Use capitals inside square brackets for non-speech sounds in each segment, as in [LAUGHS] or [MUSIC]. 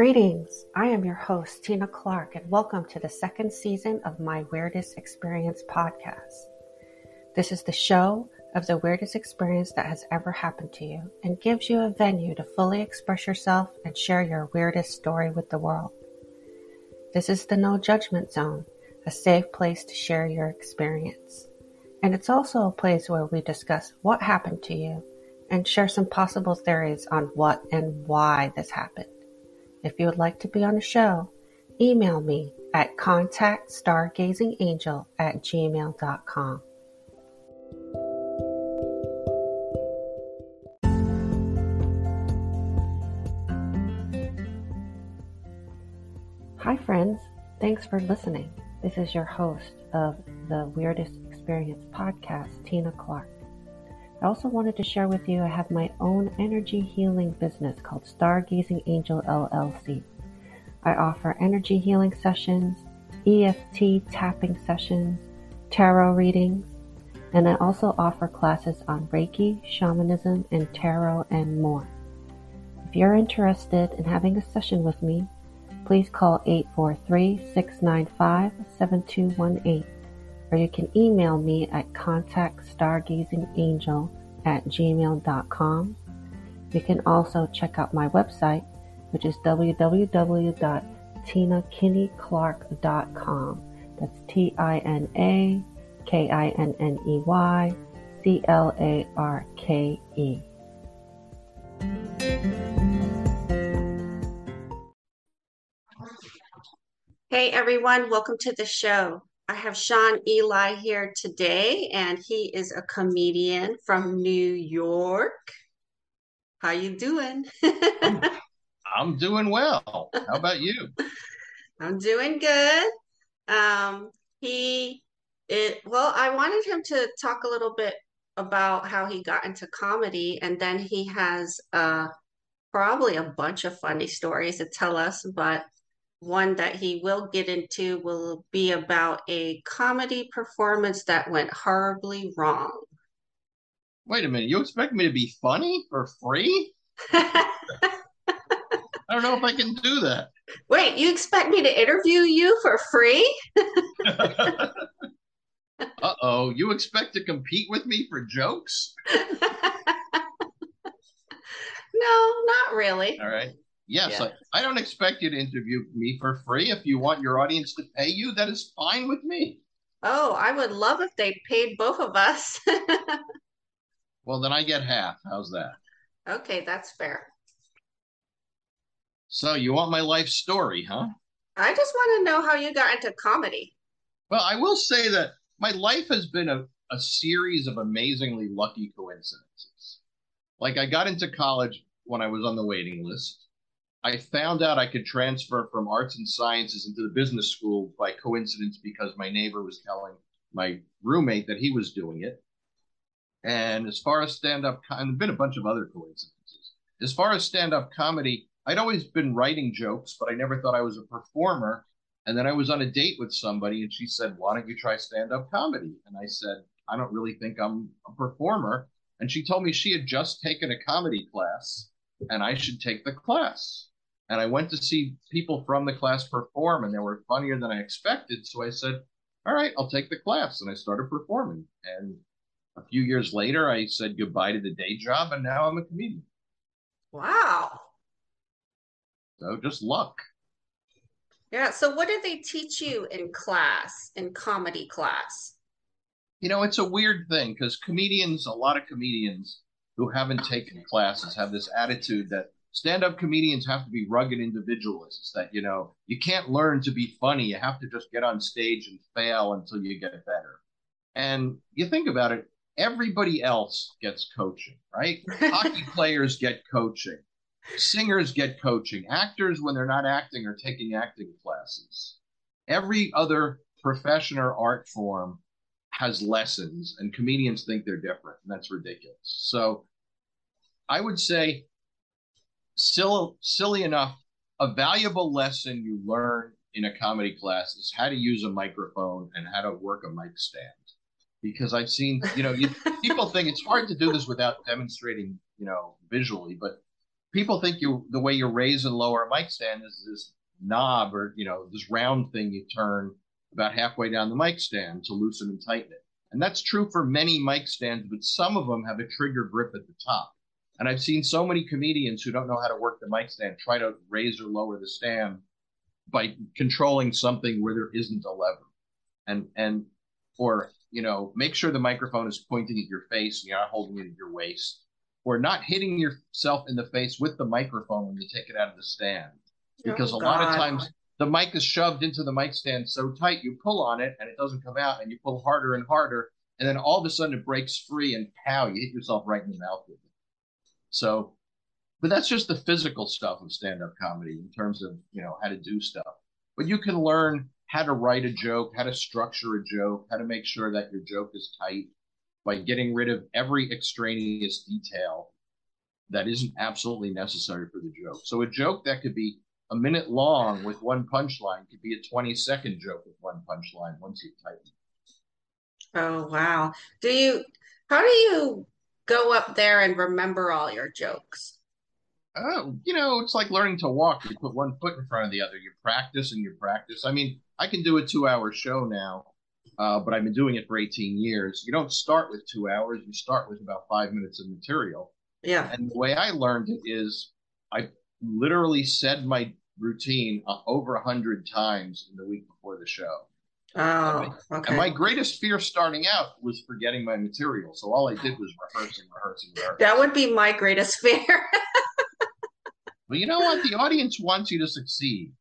Greetings. I am your host, Tina Clark, and welcome to the second season of my Weirdest Experience podcast. This is the show of the weirdest experience that has ever happened to you and gives you a venue to fully express yourself and share your weirdest story with the world. This is the no judgment zone, a safe place to share your experience. And it's also a place where we discuss what happened to you and share some possible theories on what and why this happened. If you would like to be on the show, email me at contactstargazingangel at gmail.com. Hi, friends. Thanks for listening. This is your host of the Weirdest Experience podcast, Tina Clark. I also wanted to share with you I have my own energy healing business called Stargazing Angel LLC. I offer energy healing sessions, EFT tapping sessions, tarot readings, and I also offer classes on Reiki, shamanism, and tarot and more. If you're interested in having a session with me, please call 843-695-7218 or you can email me at contactstargazingangel at gmail.com. You can also check out my website, which is www.tinakinneyclark.com. That's T I N A K I N N E Y C L A R K E. Hey everyone, welcome to the show. I have Sean Eli here today, and he is a comedian from New York. How you doing? I'm, [LAUGHS] I'm doing well. How about you? I'm doing good. Um, he it well, I wanted him to talk a little bit about how he got into comedy, and then he has uh probably a bunch of funny stories to tell us, but one that he will get into will be about a comedy performance that went horribly wrong. Wait a minute, you expect me to be funny for free? [LAUGHS] I don't know if I can do that. Wait, you expect me to interview you for free? [LAUGHS] uh oh, you expect to compete with me for jokes? [LAUGHS] no, not really. All right. Yes, yeah. I, I, don't expect you to interview me for free. If you want your audience to pay you, that is fine with me. Oh, I would love if they paid both of us. [LAUGHS] well, then I get half. How's that? Okay, that's fair. So, you want my life story, huh? I just want to know how you got into comedy. Well, I will say that my life has been a, a series of amazingly lucky coincidences. Like, I got into college when I was on the waiting list. I found out I could transfer from arts and sciences into the business school by coincidence because my neighbor was telling my roommate that he was doing it. And as far as stand up, and been a bunch of other coincidences. As far as stand up comedy, I'd always been writing jokes, but I never thought I was a performer. And then I was on a date with somebody, and she said, Why don't you try stand up comedy? And I said, I don't really think I'm a performer. And she told me she had just taken a comedy class and I should take the class and I went to see people from the class perform, and they were funnier than I expected. So I said, "All right, I'll take the class," and I started performing. And a few years later, I said goodbye to the day job, and now I'm a comedian. Wow! So just luck. Yeah. So what did they teach you in class, in comedy class? You know, it's a weird thing because comedians, a lot of comedians who haven't taken classes have this attitude that stand-up comedians have to be rugged individualists that you know you can't learn to be funny. You have to just get on stage and fail until you get better. And you think about it everybody else gets coaching right? [LAUGHS] Hockey players get coaching. Singers get coaching. Actors when they're not acting are taking acting classes. Every other profession or art form has lessons and comedians think they're different and that's ridiculous. So i would say silly, silly enough, a valuable lesson you learn in a comedy class is how to use a microphone and how to work a mic stand. Because I've seen, you know, you, [LAUGHS] people think it's hard to do this without demonstrating, you know, visually, but people think you the way you raise and lower a mic stand is this knob or you know this round thing you turn about halfway down the mic stand to loosen and tighten it. And that's true for many mic stands, but some of them have a trigger grip at the top. And I've seen so many comedians who don't know how to work the mic stand try to raise or lower the stand by controlling something where there isn't a lever. And and or you know, make sure the microphone is pointing at your face and you're not holding it at your waist. Or not hitting yourself in the face with the microphone when you take it out of the stand. Oh, because oh, a lot of times the mic is shoved into the mic stand so tight you pull on it and it doesn't come out and you pull harder and harder and then all of a sudden it breaks free and pow you hit yourself right in the mouth with it so but that's just the physical stuff of stand-up comedy in terms of you know how to do stuff but you can learn how to write a joke how to structure a joke how to make sure that your joke is tight by getting rid of every extraneous detail that isn't absolutely necessary for the joke so a joke that could be a minute long with one punchline could be a 20 second joke with one punchline once you tighten. Oh, wow. Do you, how do you go up there and remember all your jokes? Oh, you know, it's like learning to walk. You put one foot in front of the other. You practice and you practice. I mean, I can do a two hour show now, uh, but I've been doing it for 18 years. You don't start with two hours, you start with about five minutes of material. Yeah. And the way I learned it is I literally said my routine uh, over a hundred times in the week before the show. Oh, okay. And my greatest fear starting out was forgetting my material. So all I did was rehearsing, rehearsing, rehearsing. That would be my greatest fear. [LAUGHS] but you know what? The audience wants you to succeed.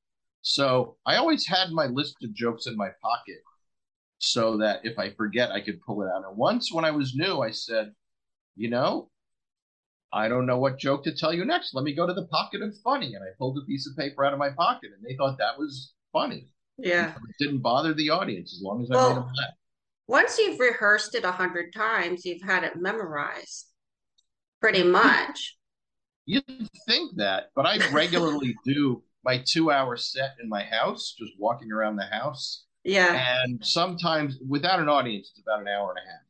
So I always had my list of jokes in my pocket so that if I forget, I could pull it out. And once when I was new, I said, you know, I don't know what joke to tell you next. Let me go to the pocket of funny. And I pulled a piece of paper out of my pocket and they thought that was funny. Yeah. It didn't bother the audience as long as well, I made them laugh. Once you've rehearsed it a hundred times, you've had it memorized pretty much. You'd think that, but I regularly [LAUGHS] do my two hour set in my house, just walking around the house. Yeah. And sometimes without an audience, it's about an hour and a half.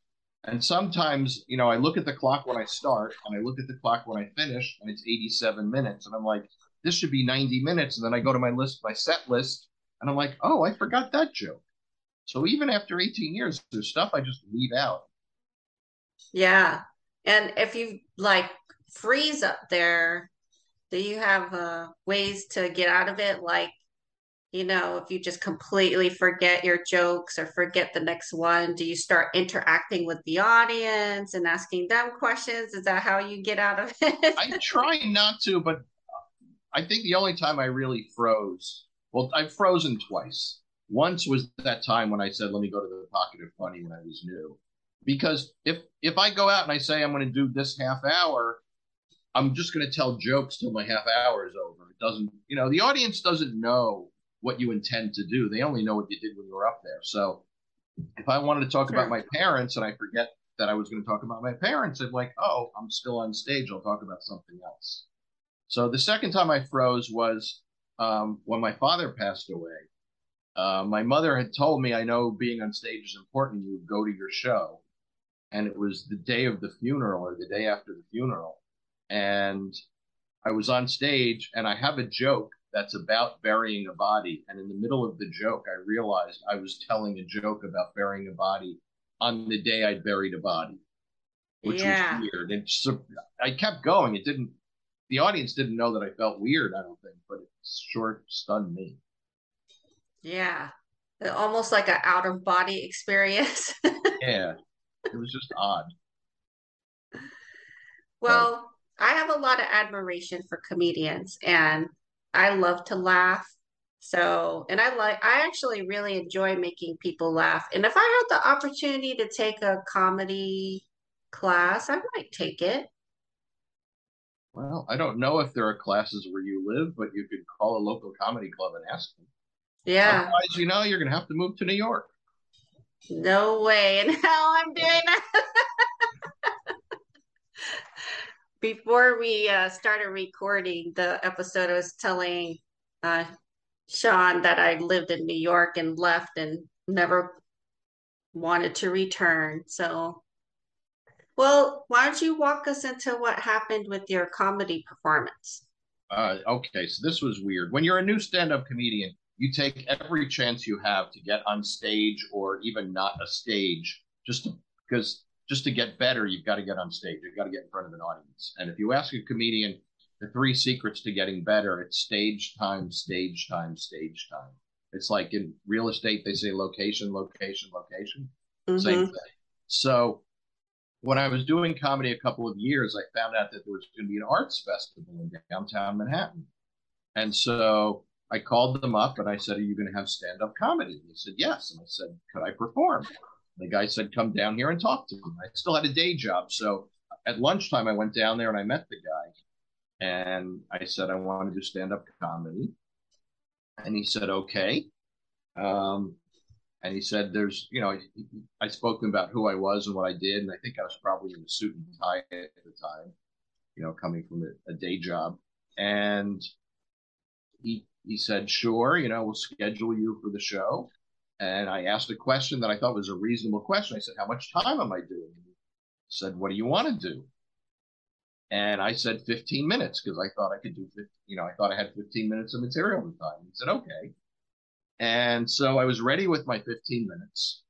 And sometimes, you know, I look at the clock when I start and I look at the clock when I finish and it's 87 minutes. And I'm like, this should be 90 minutes. And then I go to my list, my set list, and I'm like, oh, I forgot that joke. So even after 18 years, there's stuff I just leave out. Yeah. And if you like freeze up there, do you have uh, ways to get out of it? Like you know, if you just completely forget your jokes or forget the next one, do you start interacting with the audience and asking them questions? Is that how you get out of it? I try not to, but I think the only time I really froze, well, I've frozen twice. Once was that time when I said, let me go to the pocket of funny when I was new. Because if if I go out and I say I'm going to do this half hour, I'm just going to tell jokes till my half hour is over. It doesn't, you know, the audience doesn't know what you intend to do. They only know what you did when you were up there. So if I wanted to talk sure. about my parents and I forget that I was going to talk about my parents, I'm like, oh, I'm still on stage. I'll talk about something else. So the second time I froze was um, when my father passed away. Uh, my mother had told me, I know being on stage is important. You go to your show. And it was the day of the funeral or the day after the funeral. And I was on stage and I have a joke that's about burying a body. And in the middle of the joke, I realized I was telling a joke about burying a body on the day I buried a body, which yeah. was weird. And so I kept going. It didn't, the audience didn't know that I felt weird, I don't think, but it sure stunned me. Yeah. Almost like an out of body experience. [LAUGHS] yeah. It was just odd. Well, but, I have a lot of admiration for comedians and I love to laugh. So, and I like, I actually really enjoy making people laugh. And if I had the opportunity to take a comedy class, I might take it. Well, I don't know if there are classes where you live, but you could call a local comedy club and ask them. Yeah. Otherwise, you know, you're going to have to move to New York. No way in hell I'm doing that. [LAUGHS] before we uh, started recording the episode, I was telling uh, Sean that I lived in New York and left and never wanted to return. So Well, why don't you walk us into what happened with your comedy performance? Uh, okay, so this was weird. When you're a new stand-up comedian, you take every chance you have to get on stage or even not a stage, just to, because just to get better, you've got to get on stage. You've got to get in front of an audience. And if you ask a comedian the three secrets to getting better, it's stage time, stage time, stage time. It's like in real estate, they say location, location, location. Mm-hmm. Same thing. So when I was doing comedy a couple of years, I found out that there was going to be an arts festival in downtown Manhattan. And so I called them up and I said, Are you going to have stand up comedy? And they said, Yes. And I said, Could I perform? And the guy said, Come down here and talk to me. I still had a day job. So at lunchtime, I went down there and I met the guy. And I said, I want to do stand up comedy. And he said, Okay. Um, and he said, "There's, you know, I spoke to him about who I was and what I did, and I think I was probably in a suit and tie at the time, you know, coming from a, a day job." And he he said, "Sure, you know, we'll schedule you for the show." And I asked a question that I thought was a reasonable question. I said, "How much time am I doing?" He said, "What do you want to do?" And I said 15 minutes because I thought I could do 15, you know, I thought I had 15 minutes of material at the time. He said, okay. And so I was ready with my 15 minutes.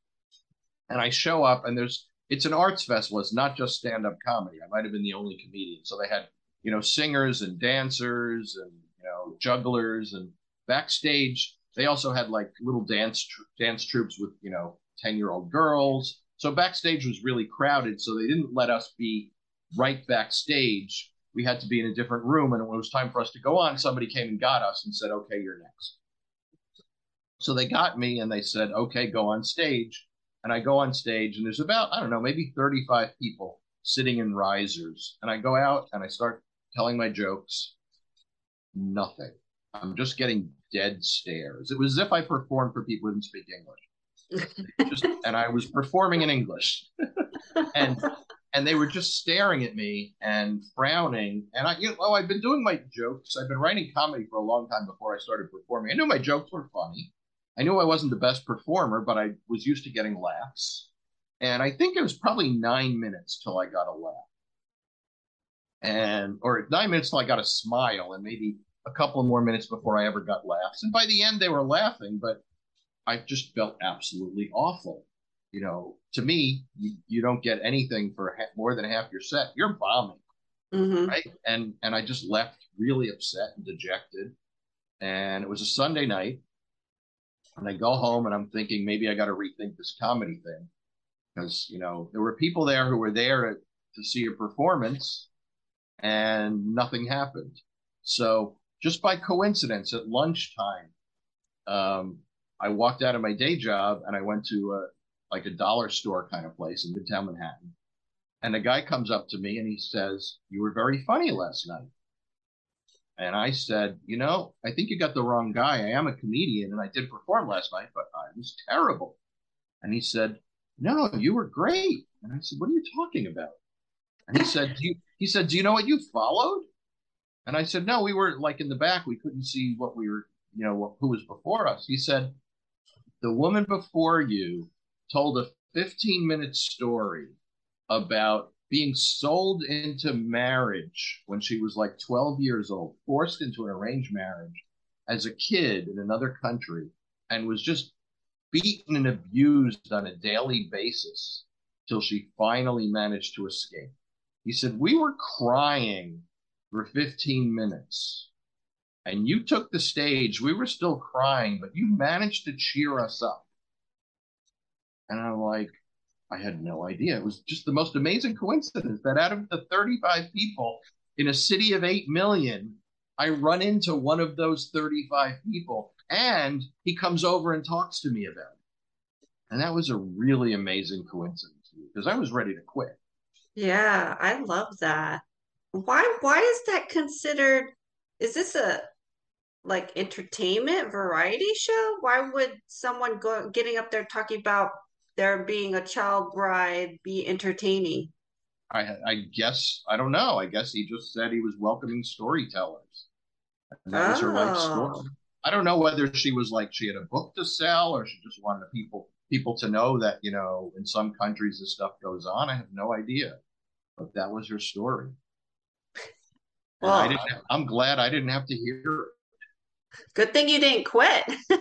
And I show up, and there's it's an arts festival. It's not just stand up comedy. I might have been the only comedian. So they had, you know, singers and dancers and, you know, jugglers. And backstage, they also had like little dance tr- dance troupes with, you know, 10 year old girls. So backstage was really crowded. So they didn't let us be right backstage. We had to be in a different room. And when it was time for us to go on, somebody came and got us and said, okay, you're next. So they got me and they said, okay, go on stage. And I go on stage and there's about, I don't know, maybe 35 people sitting in risers. And I go out and I start telling my jokes. Nothing. I'm just getting dead stares. It was as if I performed for people who didn't speak English. just, [LAUGHS] and I was performing in English. and and they were just staring at me and frowning. And I, you know, oh, I've been doing my jokes. I've been writing comedy for a long time before I started performing. I knew my jokes were funny. I knew I wasn't the best performer, but I was used to getting laughs. And I think it was probably nine minutes till I got a laugh. And, or nine minutes till I got a smile, and maybe a couple more minutes before I ever got laughs. And by the end, they were laughing, but I just felt absolutely awful. You know, to me, you, you don't get anything for ha- more than half your set. You're bombing, mm-hmm. right? And and I just left really upset and dejected. And it was a Sunday night, and I go home and I'm thinking maybe I got to rethink this comedy thing because you know there were people there who were there to see a performance and nothing happened. So just by coincidence at lunchtime, um, I walked out of my day job and I went to a, like a dollar store kind of place in Midtown Manhattan. And a guy comes up to me and he says, You were very funny last night. And I said, you know, I think you got the wrong guy. I am a comedian and I did perform last night, but I was terrible. And he said, no, you were great. And I said, what are you talking about? And he said, you, he said, do you know what you followed? And I said, no, we were like in the back. We couldn't see what we were, you know, who was before us. He said, the woman before you told a 15 minute story about being sold into marriage when she was like 12 years old, forced into an arranged marriage as a kid in another country, and was just beaten and abused on a daily basis till she finally managed to escape. He said, We were crying for 15 minutes, and you took the stage. We were still crying, but you managed to cheer us up. And I'm like, I had no idea. It was just the most amazing coincidence that out of the 35 people in a city of 8 million, I run into one of those 35 people and he comes over and talks to me about it. And that was a really amazing coincidence because I was ready to quit. Yeah, I love that. Why why is that considered is this a like entertainment variety show? Why would someone go getting up there talking about there being a child bride be entertaining? I, I guess I don't know. I guess he just said he was welcoming storytellers. And that oh. was her life oh. story. Oh. I don't know whether she was like she had a book to sell or she just wanted people people to know that you know in some countries this stuff goes on. I have no idea. but that was her story. Well, I didn't, I'm glad I didn't have to hear it. good thing you didn't quit. [LAUGHS]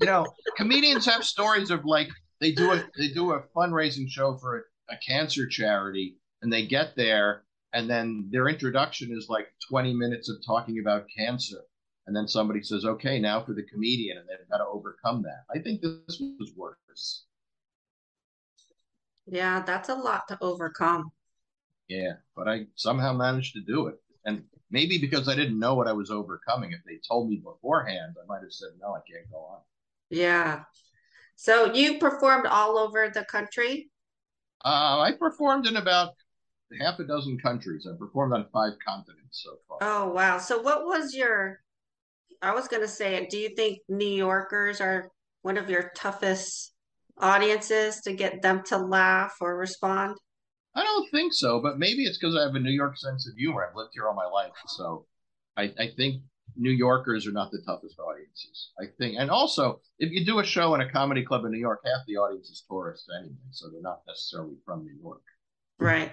You know, comedians have stories of like they do a they do a fundraising show for a, a cancer charity, and they get there, and then their introduction is like 20 minutes of talking about cancer, and then somebody says, "Okay, now for the comedian," and they've got to overcome that. I think this was worse. yeah, that's a lot to overcome. Yeah, but I somehow managed to do it. And maybe because I didn't know what I was overcoming. If they told me beforehand, I might have said, no, I can't go on. Yeah. So you performed all over the country? Uh, I performed in about half a dozen countries. I performed on five continents so far. Oh, wow. So what was your, I was going to say, do you think New Yorkers are one of your toughest audiences to get them to laugh or respond? I don't think so, but maybe it's because I have a New York sense of humor. I've lived here all my life. So I, I think New Yorkers are not the toughest audiences. I think, and also, if you do a show in a comedy club in New York, half the audience is tourists anyway, so they're not necessarily from New York. Right.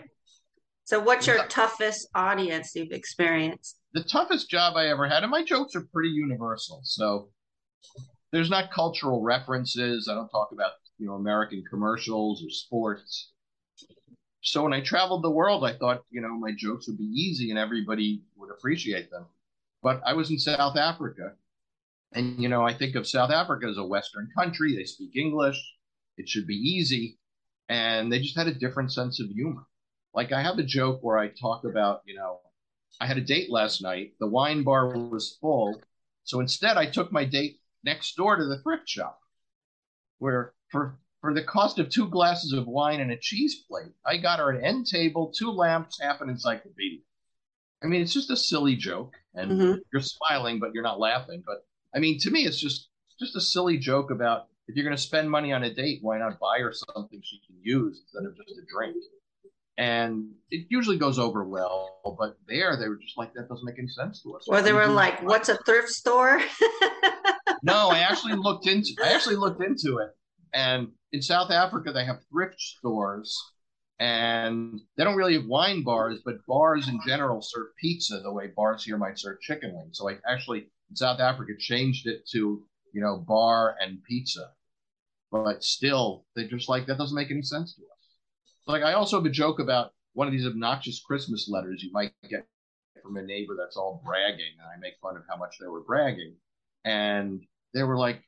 So what's your toughest audience you've experienced? The toughest job I ever had, and my jokes are pretty universal. So there's not cultural references. I don't talk about, you know, American commercials or sports. So when I traveled the world, I thought, you know, my jokes would be easy and everybody would appreciate them. But I was in South Africa, and you know, I think of South Africa as a Western country. They speak English. It should be easy, and they just had a different sense of humor. Like I have a joke where I talk about, you know, I had a date last night. The wine bar was full, so instead I took my date next door to the thrift shop, where for for the cost of two glasses of wine and a cheese plate, I got her an end table, two lamps, half an encyclopedia. I mean, it's just a silly joke, and Mhm. you're smiling, but you're not laughing. But I mean, to me, it's just just a silly joke about if you're going to spend money on a date, why not buy her something she can use instead of just a drink? And it usually goes over well, but there they were just like, that doesn't make any sense to us. Or they were like, what's a thrift store? [LAUGHS] No, I actually looked into I actually looked into it. And in South Africa they have thrift stores and they don't really have wine bars, but bars in general serve pizza the way bars here might serve chicken wings. So I actually in South Africa changed it to, you know, bar and pizza. But still, they're just like that doesn't make any sense to us. Like I also have a joke about one of these obnoxious Christmas letters you might get from a neighbor that's all bragging, and I make fun of how much they were bragging. And they were like,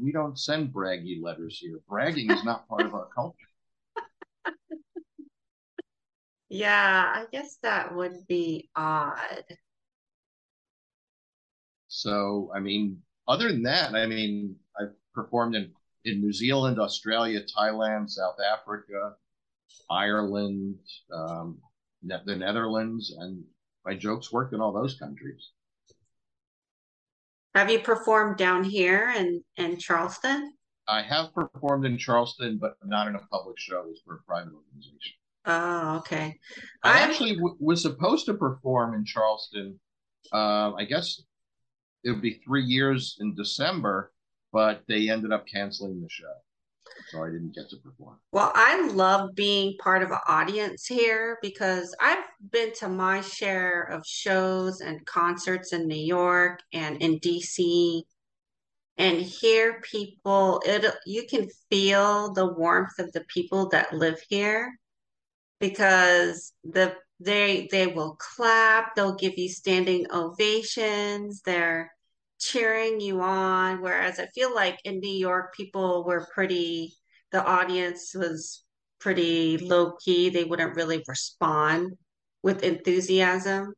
we don't send braggy letters here. Bragging is not part of our culture. Yeah, I guess that would be odd. So, I mean, other than that, I mean, I've performed in, in New Zealand, Australia, Thailand, South Africa, Ireland, um, Ne- the Netherlands, and my jokes worked in all those countries. Have you performed down here in, in Charleston? I have performed in Charleston, but not in a public show. It was for a private organization. Oh, okay. I I'm- actually w- was supposed to perform in Charleston. Uh, I guess it would be three years in December, but they ended up canceling the show, so I didn't get to perform. Well, I love being part of an audience here because I've been to my share of shows and concerts in New York and in DC and hear people it you can feel the warmth of the people that live here because the they they will clap, they'll give you standing ovations, they're cheering you on. Whereas I feel like in New York, people were pretty, the audience was pretty low key. They wouldn't really respond with enthusiasm.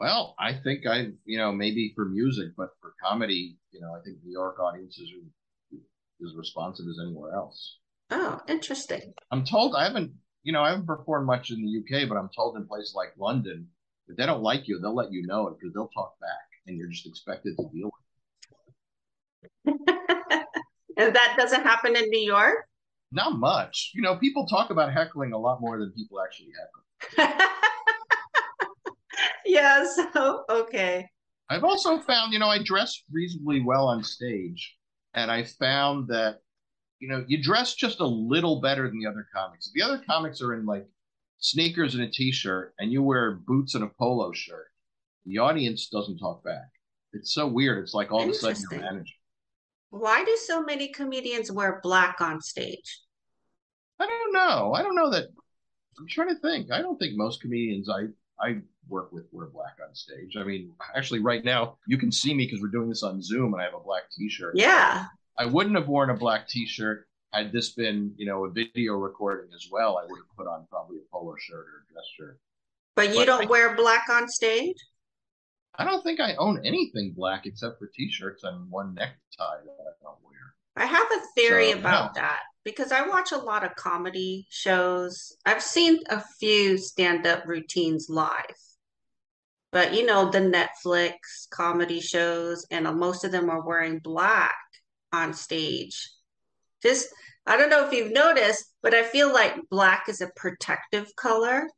Well, I think I, you know, maybe for music, but for comedy, you know, I think New York audiences are as responsive as anywhere else. Oh, interesting. I'm told I haven't, you know, I haven't performed much in the UK, but I'm told in places like London, if they don't like you, they'll let you know it because they'll talk back, and you're just expected to deal with. [LAUGHS] It. and that doesn't happen in New York? Not much, you know. People talk about heckling a lot more than people actually heckle. [LAUGHS] Yeah, so okay. I've also found, you know, I dress reasonably well on stage, and I found that, you know, you dress just a little better than the other comics. If the other comics are in like sneakers and a t-shirt and you wear boots and a polo shirt, the audience doesn't talk back. It's so weird. It's like all of a sudden you're managing. Why do so many comedians wear black on stage? I don't know. I don't know that. I'm trying to think. I don't think most comedians I I work with wear black on stage. I mean, actually, right now you can see me because we're doing this on Zoom, and I have a black T-shirt. Yeah. I wouldn't have worn a black T-shirt had this been, you know, a video recording as well. I would have put on probably a polo shirt or a dress shirt. But you but don't I, wear black on stage. I don't think I own anything black except for T-shirts and one necktie that I don't wear. I have a theory so, about yeah. that because I watch a lot of comedy shows. I've seen a few stand-up routines live. But you know, the Netflix comedy shows and most of them are wearing black on stage. Just I don't know if you've noticed, but I feel like black is a protective color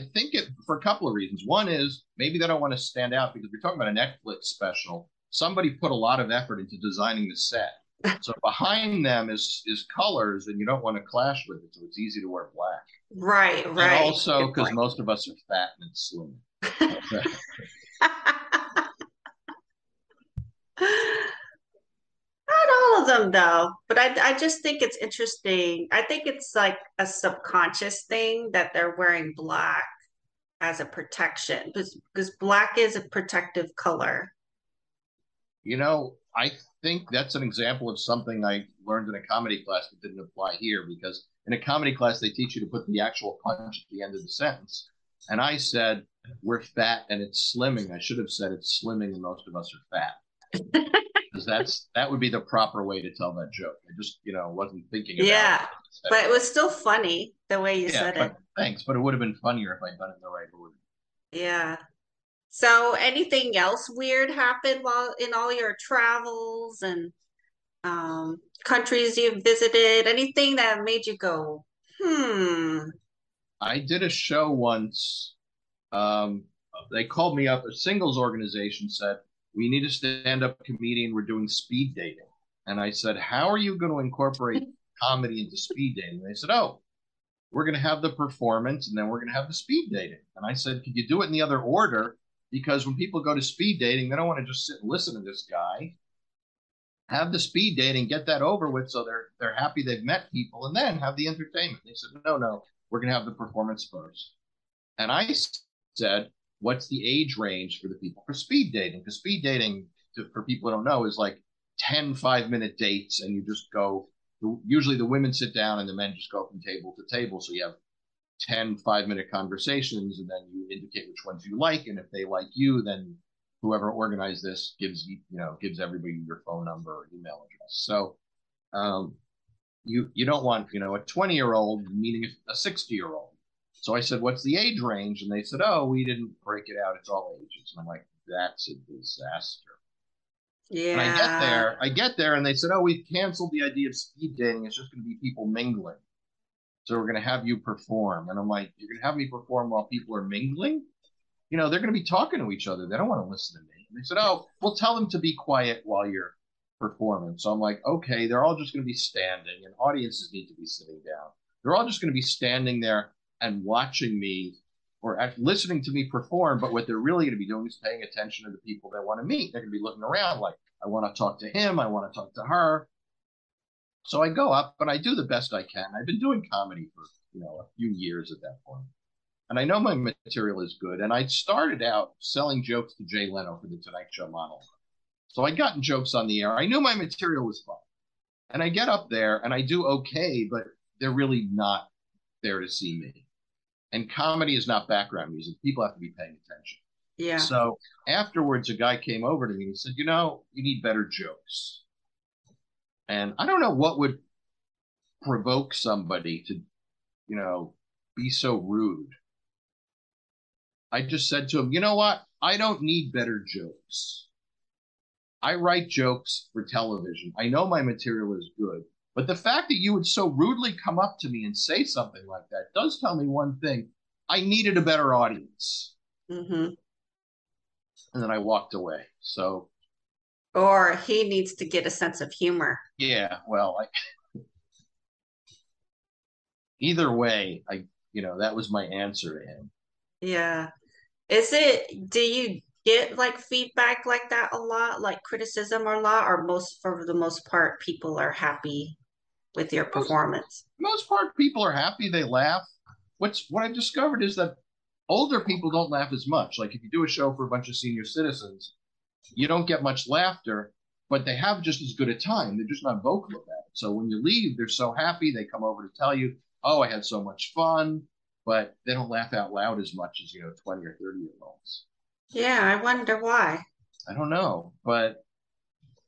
I think it for a couple of reasons. One is maybe they don't want to stand out because we're talking about a Netflix special. Somebody put a lot of effort into designing the set. [LAUGHS] So behind them is is colors, and you don't want to clash with it. So it's easy to wear black. Right, right. And also because most of us are fat and slim. [LAUGHS] [LAUGHS] All of them though, but I I just think it's interesting. I think it's like a subconscious thing that they're wearing black as a protection because because black is a protective color. You know, I think that's an example of something I learned in a comedy class that didn't apply here because in a comedy class they teach you to put the actual punch at the end of the sentence. And I said, We're fat and it's slimming. I should have said it's slimming and most of us are fat. [LAUGHS] because that's that would be the proper way to tell that joke. I just you know wasn't thinking. yeah, it but it was still funny the way you yeah, said it. Thanks, but it would have been funnier if I'd done it in the right order. Yeah. So, anything else weird happened while in all your travels and um, countries you've visited? Anything that made you go, hmm? I did a show once. Um, they called me up. A singles organization said, we need a stand-up comedian. We're doing speed dating. And I said, how are you going to incorporate comedy into speed dating? And they said, oh, we're going to have the performance and then we're going to have the speed dating. And I said, could you do it in the other order? Because when people go to speed dating, they don't want to just sit and listen to this guy. Have the speed dating, get that over with, so they're they're happy they've met people, and then have the entertainment. They said, no, no, we're going to have the performance first. And I said, what's the age range for the people for speed dating? Because speed dating, to, for people who don't know, is like 10 five minute dates, and you just go. Usually the women sit down and the men just go from table to table. So you have 10 five minute conversations, and then you indicate which ones you like. And if they like you, then whoever organized this gives you, know, gives everybody your phone number or email address. So um, you you don't want you know a 20 year old meeting a 60 year old so I said, What's the age range? And they said, Oh, we didn't break it out. It's all ages. And I'm like, That's a disaster. Yeah. And I get there, I get there, and they said, Oh, we've canceled the idea of speed dating. It's just going to be people mingling. So we're going to have you perform. And I'm like, You're going to have me perform while people are mingling? You know, they're going to be talking to each other. They don't want to listen to me. And they said, Oh, we'll tell them to be quiet while you're performing. So I'm like, Okay, they're all just going to be standing, and audiences need to be sitting down. They're all just going to be standing there and watching me or listening to me perform, but what they're really going to be doing is paying attention to the people they want to meet. They're going to be looking around like, I want to talk to him, I want to talk to her. So I go up and I do the best I can. I've been doing comedy for you know a few years at that point, and I know my material is good. And I started out selling jokes to Jay Leno for the Tonight Show monologue. So I'd gotten jokes on the air. I knew my material was fun, and I get up there and I do okay, but they're really not there to see me and comedy is not background music. People have to be paying attention. Yeah. So afterwards, a guy came over to me and said, "You know, you need better jokes." And I don't know what would provoke somebody to, you know, be so rude. I just said to him, "You know what? I don't need better jokes. I write jokes for television. I know my material is good. But the fact that you would so rudely come up to me and say something like that does tell me one thing. I needed a better audience. Mm-hmm. And then I walked away. So Or he needs to get a sense of humor. Yeah, well, I, either way, I you know that was my answer to him. Yeah. Is it, do you get like feedback like that a lot, like criticism or a lot, or most, for the most part, people are happy with your Most, performance? most part, people are happy. They laugh. What's what I've discovered is that older people don't laugh as much. Like if you do a show for a bunch of senior citizens, you don't get much laughter, but they have just as good a time. They're just not vocal about it. So when you leave, they're so happy. They come over to tell you, "Oh, I had so much fun," but they don't laugh out loud as much as you know, twenty or thirty year olds. Yeah, I wonder why. I don't know, but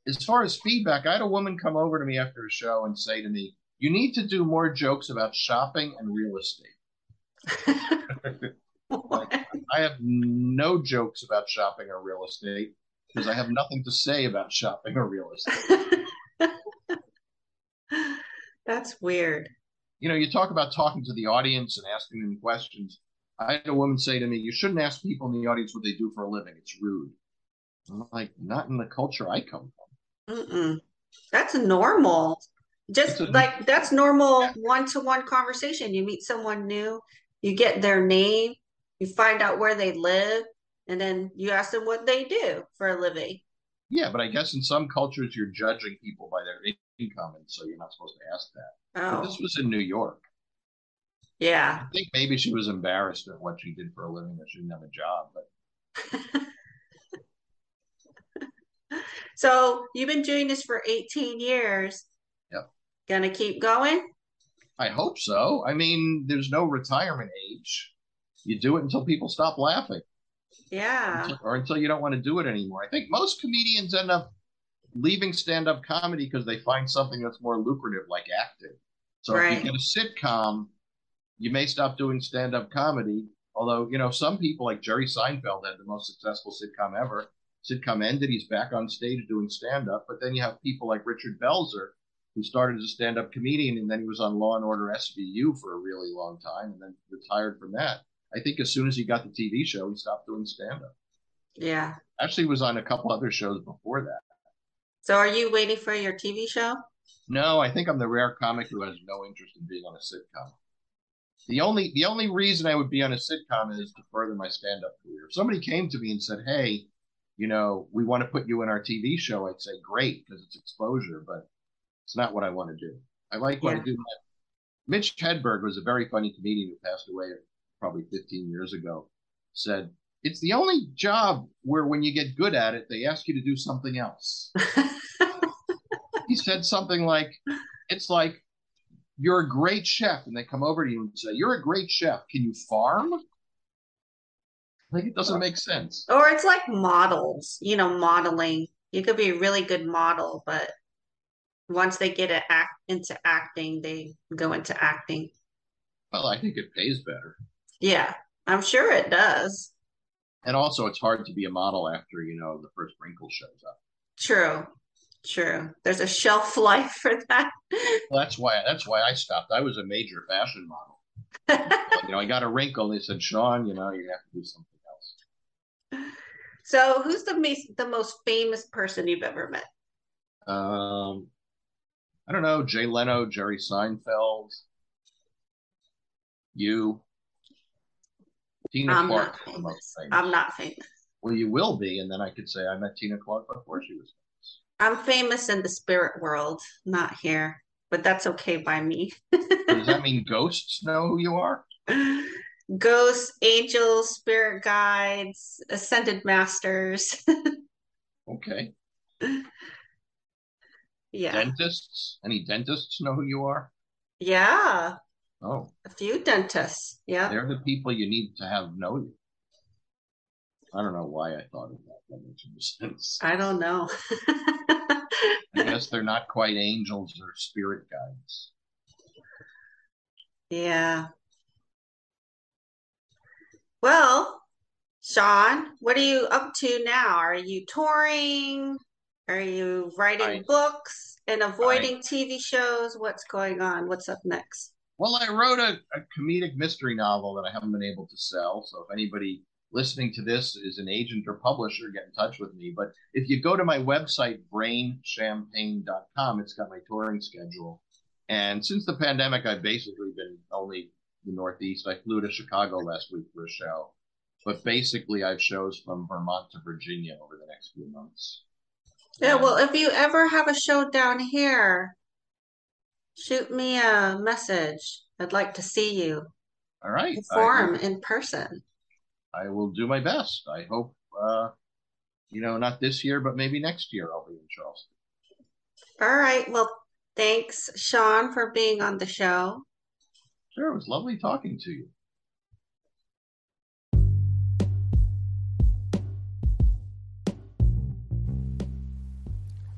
as far as feedback, I had a woman come over to me after a show and say to me, "You need to do more jokes about shopping and real estate." [LAUGHS] like I have no jokes about shopping or real estate because I have nothing to say about shopping or real estate. [LAUGHS] That's weird. You know, you talk about talking to the audience and asking them questions. I had a woman say to me, "You shouldn't ask people in the audience what they do for a living. It's rude." I'm like, "Not in the culture I come from." Mm-mm. That's normal. Just like that's normal one-to-one conversation. You meet someone new, you get their name, you find out where they live, and then you ask them what they do for a living. yeah, but I guess in some cultures you're judging people by their income, and so you're not supposed to ask that. But Oh, this was in New York. yeah. I think maybe she was embarrassed at what she did for a living that she didn't have a job. But [LAUGHS] So you've been doing this for 18 years. Yep. Gonna keep going? I hope so. I mean, there's no retirement age. You do it until people stop laughing, Yeah, until, or until you don't want to do it anymore. I think most comedians end up leaving stand-up comedy because they find something that's more lucrative, like acting. So if you get a sitcom, you may stop doing stand-up comedy. Although, you know, some people like Jerry Seinfeld had the most successful sitcom ever. Sitcom ended, he's back on stage doing stand-up. But then you have people like Richard Belzer, who started as a stand-up comedian and then he was on Law and Order SVU for a really long time and then retired from that. I think as soon as he got the TV show, he stopped doing stand-up. Yeah. Actually, he was on a couple other shows before that. So are you waiting for your TV show? No, I think I'm the rare comic who has no interest in being on a sitcom. The only the only reason I would be on a sitcom is to further my stand-up career. If somebody came to me and said, "Hey, you know, we want to put you in our TV show," I'd say, "Great," because it's exposure, but it's not what I want to do. I like what I Yeah. do. Mitch Hedberg was a very funny comedian who passed away probably 15 years ago. Said, "It's the only job where when you get good at it, they ask you to do something else." [LAUGHS] He said something like, "It's like you're a great chef and they come over to you and say you're a great chef can you farm like it doesn't make sense Or it's like models, you know, modeling. You could be a really good model, but once they get it act into acting, they go into acting. well i think it pays better Yeah, I'm sure it does. and also it's hard to be a model after you know the first wrinkle shows up True, true. There's a shelf [LAUGHS] life for that. well that's why that's why i stopped i was a major fashion model [LAUGHS] you know i got a wrinkle and they said sean you know you have to do something So, who's the most the most famous person you've ever met? um i don't know jay leno jerry seinfeld you tina I'm clark not is the most famous. famous I'm not famous. Well, you will be, and then I could say I met Tina Clark before she was famous. I'm famous in the spirit world, not here, but that's okay by me. Does that [LAUGHS] mean ghosts know who you are? [LAUGHS] Ghosts, angels, spirit guides, ascended masters. [LAUGHS] Okay. Yeah. Dentists? Any dentists know who you are? Yeah. Oh, A few dentists. Yeah. they're the people you need to have know you. I don't know why I thought of that. That makes no sense. I don't know. [LAUGHS] I guess they're not quite angels or spirit guides. Yeah. Well, Sean, what are you up to now? Are you touring? Are you writing I books and I avoiding TV shows? What's going on? What's up next? well, I wrote a, a comedic mystery novel that I haven't been able to sell. So if anybody listening to this is an agent or publisher, get in touch with me. But if you go to my website, brainchampagne.com, it's got my touring schedule. And since the pandemic, I've basically been only the Northeast. I flew to Chicago last week for a show. But basically, I've shows from Vermont to Virginia over the next few months. Yeah, well, if you ever have a show down here, shoot me a message. I'd like to see you All right. perform I, in person. I will do my best. I hope, uh, you know, not this year, but maybe next year I'll be in Charleston. All right. Well, thanks, Sean, for being on the show. Sure. It was lovely talking to you.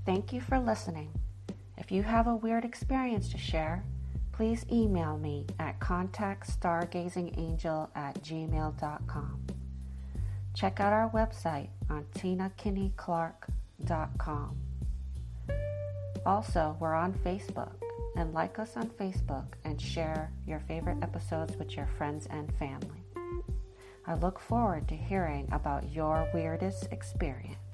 Thank you for listening. If you have a weird experience to share, please email me at contactstargazingangel at gmail.com. Check out our website on tinakinneyclark.com. Also, we're on Facebook and like us on Facebook and share your favorite episodes with your friends and family. I look forward to hearing about your weirdest experience.